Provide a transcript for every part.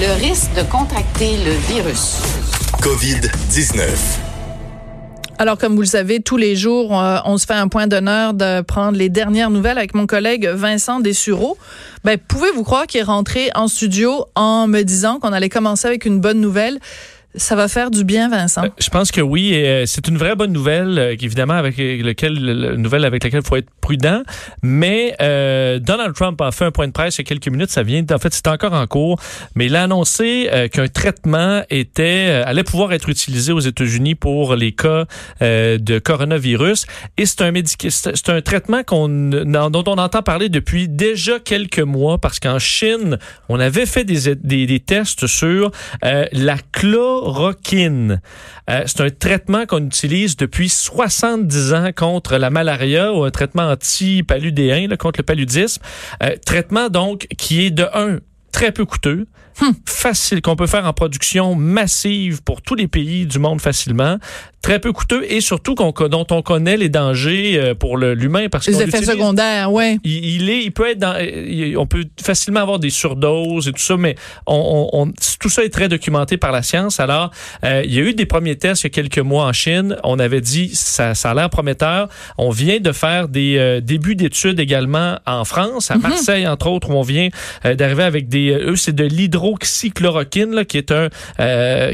Le risque de contracter le virus. COVID-19. Alors, comme vous le savez, tous les jours, euh, on se fait un point d'honneur de prendre les dernières nouvelles avec mon collègue Vincent Dessureau. Ben, pouvez-vous croire qu'il est rentré en studio en me disant qu'on allait commencer avec une bonne nouvelle? Ça va faire du bien, Vincent. Euh, je pense que oui. Euh, c'est une vraie bonne nouvelle, euh, évidemment, avec lequel, nouvelle avec laquelle il faut être prudent. Mais Donald Trump a fait un point de presse il y a quelques minutes. Ça vient, en fait, c'est encore en cours. Mais il a annoncé qu'un traitement était allait pouvoir être utilisé aux États-Unis pour les cas de coronavirus. Et c'est un c'est un traitement qu'on, dont on entend parler depuis déjà quelques mois, parce qu'en Chine, on avait fait des, des, des tests sur la chlore Euh, c'est un traitement qu'on utilise depuis 70 ans contre la malaria ou un traitement anti-paludéen, contre le paludisme. Euh, traitement donc qui est de un très peu coûteux, hmm. facile qu'on peut faire en production massive pour tous les pays du monde facilement, très peu coûteux et surtout dont on connaît les dangers euh, pour l'humain parce que les effets secondaires, ouais. Il, est, il peut être dans, on peut facilement avoir des surdoses et tout ça, mais on, tout ça est très documenté par la science. Alors, euh, il y a eu des premiers tests il y a quelques mois en Chine. On avait dit ça, ça a l'air prometteur. On vient de faire des euh, débuts d'études également en France, à mhm. Marseille entre autres, où on vient d'arriver avec des, eux c'est de l'hydroxychloroquine qui est un,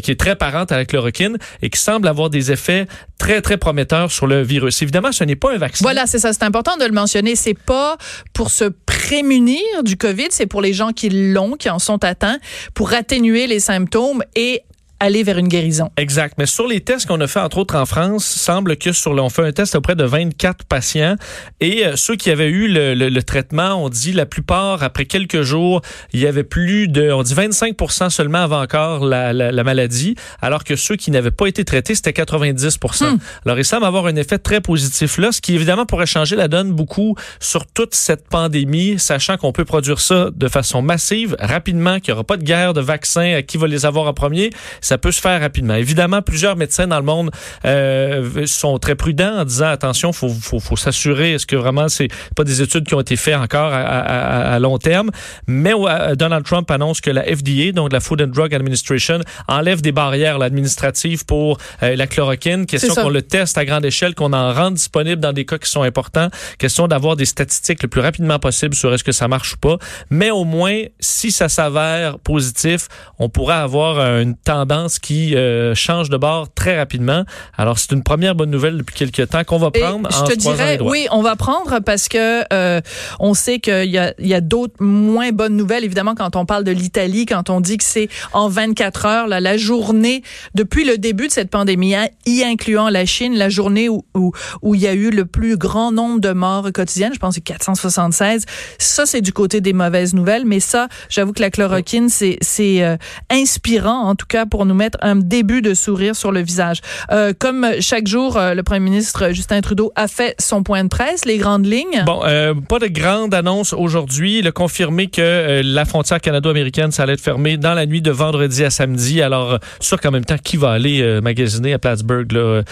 qui est très parente à la chloroquine et qui semble avoir des effets effet très, très prometteur sur le virus. Évidemment, ce n'est pas un vaccin. Voilà, c'est ça. C'est important de le mentionner. C'est pas pour se prémunir du COVID, c'est pour les gens qui l'ont, qui en sont atteints, pour atténuer les symptômes et aller vers une guérison. Exact. Mais sur les tests qu'on a fait, entre autres en France, semble que sur, on fait un test auprès de 24 patients et euh, ceux qui avaient eu le, le, traitement, on dit la plupart, après quelques jours, il y avait plus de, on dit 25 seulement avant encore la, la, la, maladie, alors que ceux qui n'avaient pas été traités, c'était 90 hmm. Alors, il semble avoir un effet très positif là, ce qui évidemment pourrait changer la donne beaucoup sur toute cette pandémie, sachant qu'on peut produire ça de façon massive, rapidement, qu'il n'y aura pas de guerre de vaccins à qui va les avoir en premier ça peut se faire rapidement. Évidemment, plusieurs médecins dans le monde euh, sont très prudents en disant attention, faut faut, faut s'assurer est-ce que vraiment c'est pas des études qui ont été faites encore à, à, à long terme? Mais euh, Donald Trump annonce que la FDA, donc la Food and Drug Administration, enlève des barrières administratives pour euh, la chloroquine. Question qu'on le teste à grande échelle, qu'on en rende disponible dans des cas qui sont importants. Question d'avoir des statistiques le plus rapidement possible sur est-ce que ça marche ou pas. Mais au moins, si ça s'avère positif, on pourra avoir une tendance qui euh, change de bord très rapidement. Alors, c'est une première bonne nouvelle depuis quelques temps qu'on va prendre. je te dirais, oui, on va prendre parce que euh, on sait qu'il y a, il y a d'autres moins bonnes nouvelles. Évidemment, quand on parle de l'Italie, quand on dit que c'est en 24 heures, là, la journée depuis le début de cette pandémie, hein, y incluant la Chine, la journée où, où, où il y a eu le plus grand nombre de morts quotidiennes, je pense que c'est 476. Ça, c'est du côté des mauvaises nouvelles, mais ça, j'avoue que la chloroquine, c'est c'est euh, inspirant, en tout cas pour nous mettre un début de sourire sur le visage. Euh, comme chaque jour, euh, le premier ministre Justin Trudeau a fait son point de presse, les grandes lignes. Bon, euh, pas de grande annonce aujourd'hui. Il a confirmé que la frontière canado-américaine, ça allait être fermée dans la nuit de vendredi à samedi. Alors, sûr qu'en même temps, qui va aller magasiner à Plattsburgh là,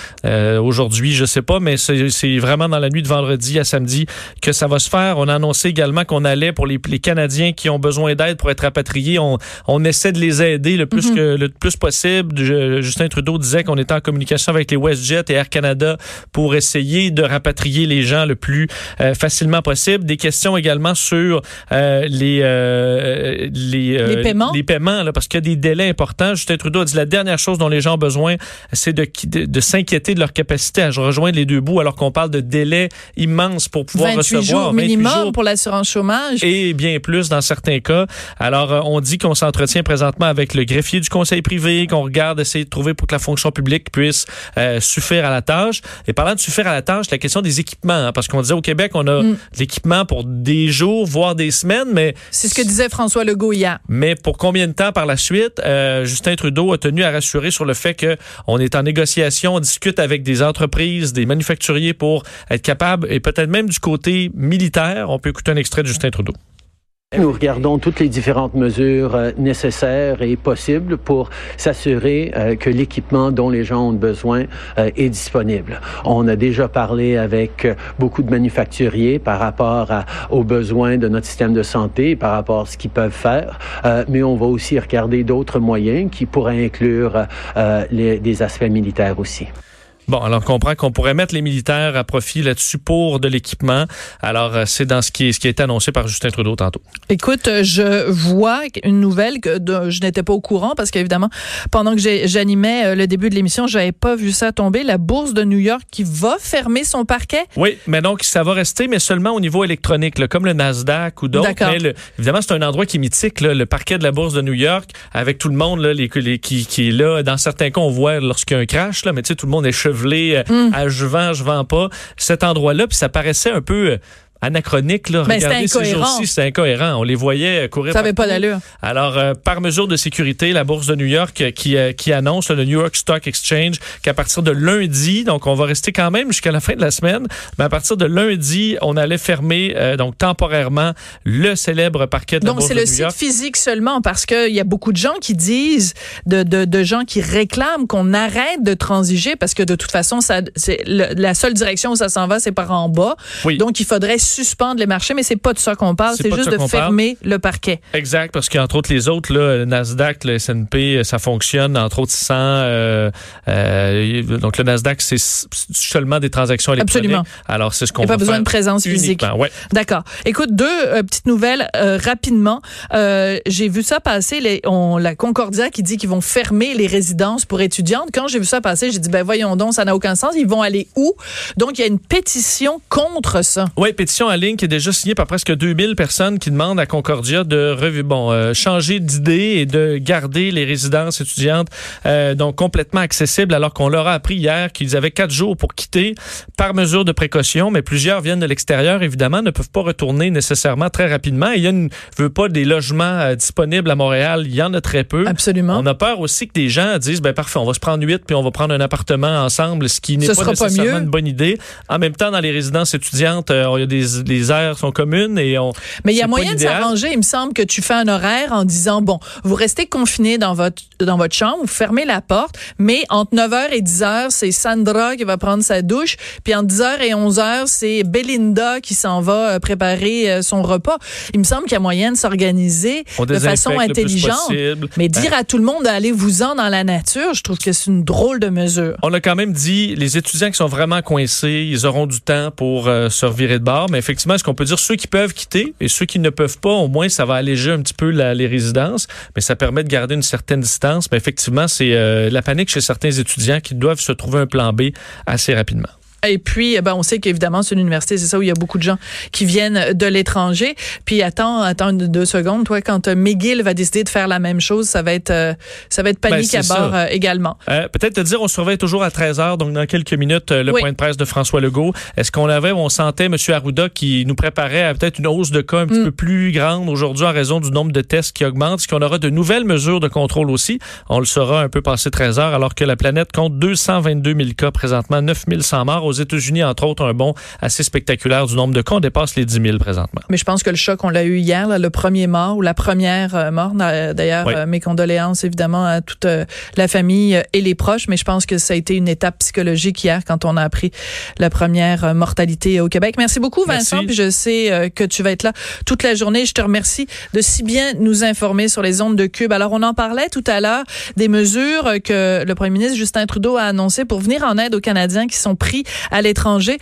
aujourd'hui, je sais pas, mais c'est vraiment dans la nuit de vendredi à samedi que ça va se faire. On a annoncé également qu'on allait pour les, les, Canadiens qui ont besoin d'aide pour être rapatriés, on, on essaie de les aider le plus que le plus possible. Justin Trudeau disait qu'on était en communication avec les WestJet et Air Canada pour essayer de rapatrier les gens le plus euh, facilement possible. Des questions également sur euh, les, euh, les, les, paiements, les paiements là, parce qu'il y a des délais importants. Justin Trudeau a dit la dernière chose dont les gens ont besoin, c'est de, de, s'inquiéter de leur capacité à rejoindre les deux bouts, alors qu'on parle de délais immenses pour pouvoir 28 recevoir. Jours minimum pour l'assurance chômage. Et bien plus dans certains cas. Alors, on dit qu'on s'entretient présentement avec le greffier du Conseil privé qu'on regarde, essayer de trouver pour que la fonction publique puisse euh, suffire à la tâche. Et parlant de suffire à la tâche, la question des équipements, hein, parce qu'on disait au Québec, on a Mm. de l'équipement pour des jours, voire des semaines, mais C'est ce que disait François Legault hier. mais pour combien de temps par la suite, euh, Justin Trudeau a tenu à rassurer sur le fait que on est en négociation, on discute avec des entreprises, des manufacturiers pour être capable, et peut-être même du côté militaire, on peut écouter un extrait de Justin Trudeau. Nous regardons toutes les différentes mesures euh, nécessaires et possibles pour s'assurer euh, que l'équipement dont les gens ont besoin euh, est disponible. On a déjà parlé avec beaucoup de manufacturiers par rapport aux besoins de notre système de santé, par rapport à ce qu'ils peuvent faire, mais on va aussi regarder d'autres moyens qui pourraient inclure des aspects militaires aussi. Bon, alors on comprend qu'on pourrait mettre les militaires à profit là-dessus pour de l'équipement. Alors, euh, c'est dans ce qui, est, ce qui a été annoncé par Justin Trudeau tantôt. Écoute, euh, je vois une nouvelle que de- je n'étais pas au courant parce qu'évidemment, pendant que j'animais euh, le début de l'émission, j'avais pas vu ça tomber. La bourse de New York qui va fermer son parquet. Oui, mais donc ça va rester, mais seulement au niveau électronique, là, comme le Nasdaq ou d'autres. Évidemment, c'est un endroit qui est mythique, là, le parquet de la bourse de New York, avec tout le monde là, les, les- qui, qui est là. Dans certains cas, on voit lorsqu'il y a un crash, là, mais tu sais, tout le monde est chevelé, euh, Mm. à je vends, je vends pas. Cet endroit-là, puis ça paraissait un peu euh, anachronique. Là. Ben, Regardez ces jours-ci, c'est incohérent. On les voyait euh, courir. Ça avait pas d'allure. Alors, euh, par mesure de sécurité, la Bourse de New York euh, qui, euh, qui annonce, le New York Stock Exchange, qu'à partir de lundi, donc on va rester quand même jusqu'à la fin de la semaine, mais à partir de lundi, on allait fermer euh, donc temporairement le célèbre parquet de la Donc, Bourse c'est de le New site York. physique seulement parce qu'il y a beaucoup de gens qui disent, de, de, de gens qui réclament qu'on arrête de transiger parce que de toute façon, ça, c'est le- la seule direction où ça s'en va, c'est par en bas. Oui. Donc, il faudrait suspendre les marchés, mais c'est pas de ça qu'on parle, C'est de juste de parle. fermer le parquet. Exact, parce qu'entre autres les autres, là, le Nasdaq, le S&P, ça fonctionne entre autres sans... euh, euh, donc le Nasdaq, c'est seulement des transactions électroniques. Absolument. Alors c'est ce qu'on va pas besoin faire de présence physique. Ouais. D'accord. Écoute, deux euh, petites nouvelles euh, rapidement. Euh, j'ai vu ça passer, les, on, la Concordia qui dit qu'ils vont fermer les résidences pour étudiantes. Quand j'ai vu ça passer, j'ai dit, ben voyons donc, ça n'a aucun sens. Ils vont aller où? Donc, il y a une pétition contre ça. Oui, pétition en ligne qui est déjà signée par presque 2000 personnes qui demandent à Concordia de bon, euh, changer d'idée et de garder les résidences étudiantes euh, donc complètement accessibles alors qu'on leur a appris hier qu'ils avaient quatre jours pour quitter par mesure de précaution, mais plusieurs viennent de l'extérieur, évidemment, ne peuvent pas retourner nécessairement très rapidement. Et il y a une, veut pas des logements euh, disponibles à Montréal, il y en a très peu. Absolument. On a peur aussi que des gens disent, ben parfait, on va se prendre huit puis on va prendre un appartement ensemble, ce qui n'est pas pas nécessairement mieux. une bonne idée. En même temps, dans les résidences étudiantes, il y a des les aires sont communes et on. Mais il y a moyen de s'arranger. Il me semble que tu fais un horaire en disant, bon, vous restez confiné dans votre, dans votre chambre, vous fermez la porte, mais entre 9h et 10h, c'est Sandra qui va prendre sa douche, puis entre 10h et 11h, c'est Belinda qui s'en va euh, préparer euh, son repas. Il me semble qu'il y a moyen de s'organiser de façon intelligente. Mais dire à tout le monde d'aller vous-en dans la nature, je trouve que c'est une drôle de mesure. On a quand même dit, les étudiants qui sont vraiment coincés, ils auront du temps pour euh, se revirer de bord. Mais effectivement, ce qu'on peut dire, ceux qui peuvent quitter et ceux qui ne peuvent pas, au moins, ça va alléger un petit peu la- les résidences. Mais ça permet de garder une certaine distance. Mais effectivement, c'est euh, la panique chez certains étudiants qui doivent se trouver un plan B assez rapidement. Et puis, eh ben, on sait qu'évidemment, c'est une université, c'est ça où il y a beaucoup de gens qui viennent de l'étranger. Puis, attends, attends une- deux secondes. Toi, quand euh, McGill va décider de faire la même chose, ça va être, euh, ça va être panique Ben, à c'est bord euh, également. Euh, Peut-être te dire, on surveille toujours à 13 h donc dans quelques minutes, le Oui. point de presse de François Legault. Est-ce qu'on avait, on sentait M. Arruda qui nous préparait à peut-être une hausse de cas un petit Mm. peu plus grande aujourd'hui en raison du nombre de tests qui augmente? Est-ce qu'on aura de nouvelles mesures de contrôle aussi? On le saura un peu passé 13 heures, alors que la planète compte 222 000 cas présentement, 9 100 morts. Aux États-Unis, entre autres, un bond assez spectaculaire du nombre de cas. On dépasse les 10 000 présentement. Mais je pense que le choc, on l'a eu hier, là, le premier mort ou la première euh, mort. Na- D'ailleurs, Oui. euh, mes condoléances évidemment à toute euh, la famille euh, et les proches. Mais je pense que ça a été une étape psychologique hier quand on a appris la première euh, mortalité au Québec. Merci beaucoup, Vincent. Merci. Puis je sais euh, que tu vas être là toute la journée. Je te remercie de si bien nous informer sur les ondes de Cube. Alors, on en parlait tout à l'heure des mesures euh, que le premier ministre Justin Trudeau a annoncées pour venir en aide aux Canadiens qui sont pris à l'étranger.